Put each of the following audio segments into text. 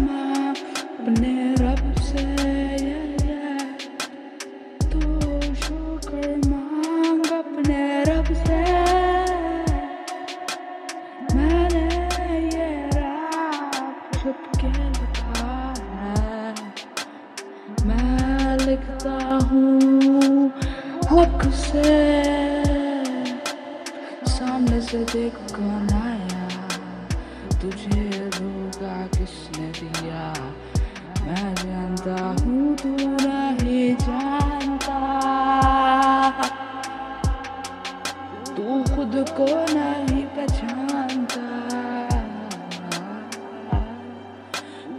माँ अपने रब से। तू शुक्र अपने रब से लिखा है मैं लिखता हूँ से सामने से देख आया तुझे धोखा किसने दिया मैं जानता हूँ तू नहीं जानता। तू खुद को नहीं पहचानता।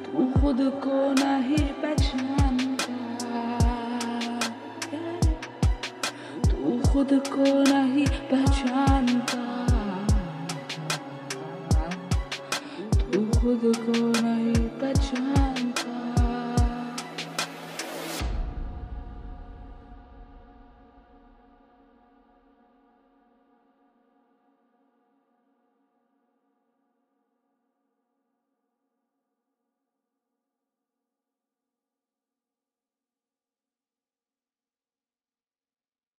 तू खुद को नहीं पहचानता। तू खुद को नहीं पहचानता। खुद को नहीं पहचानता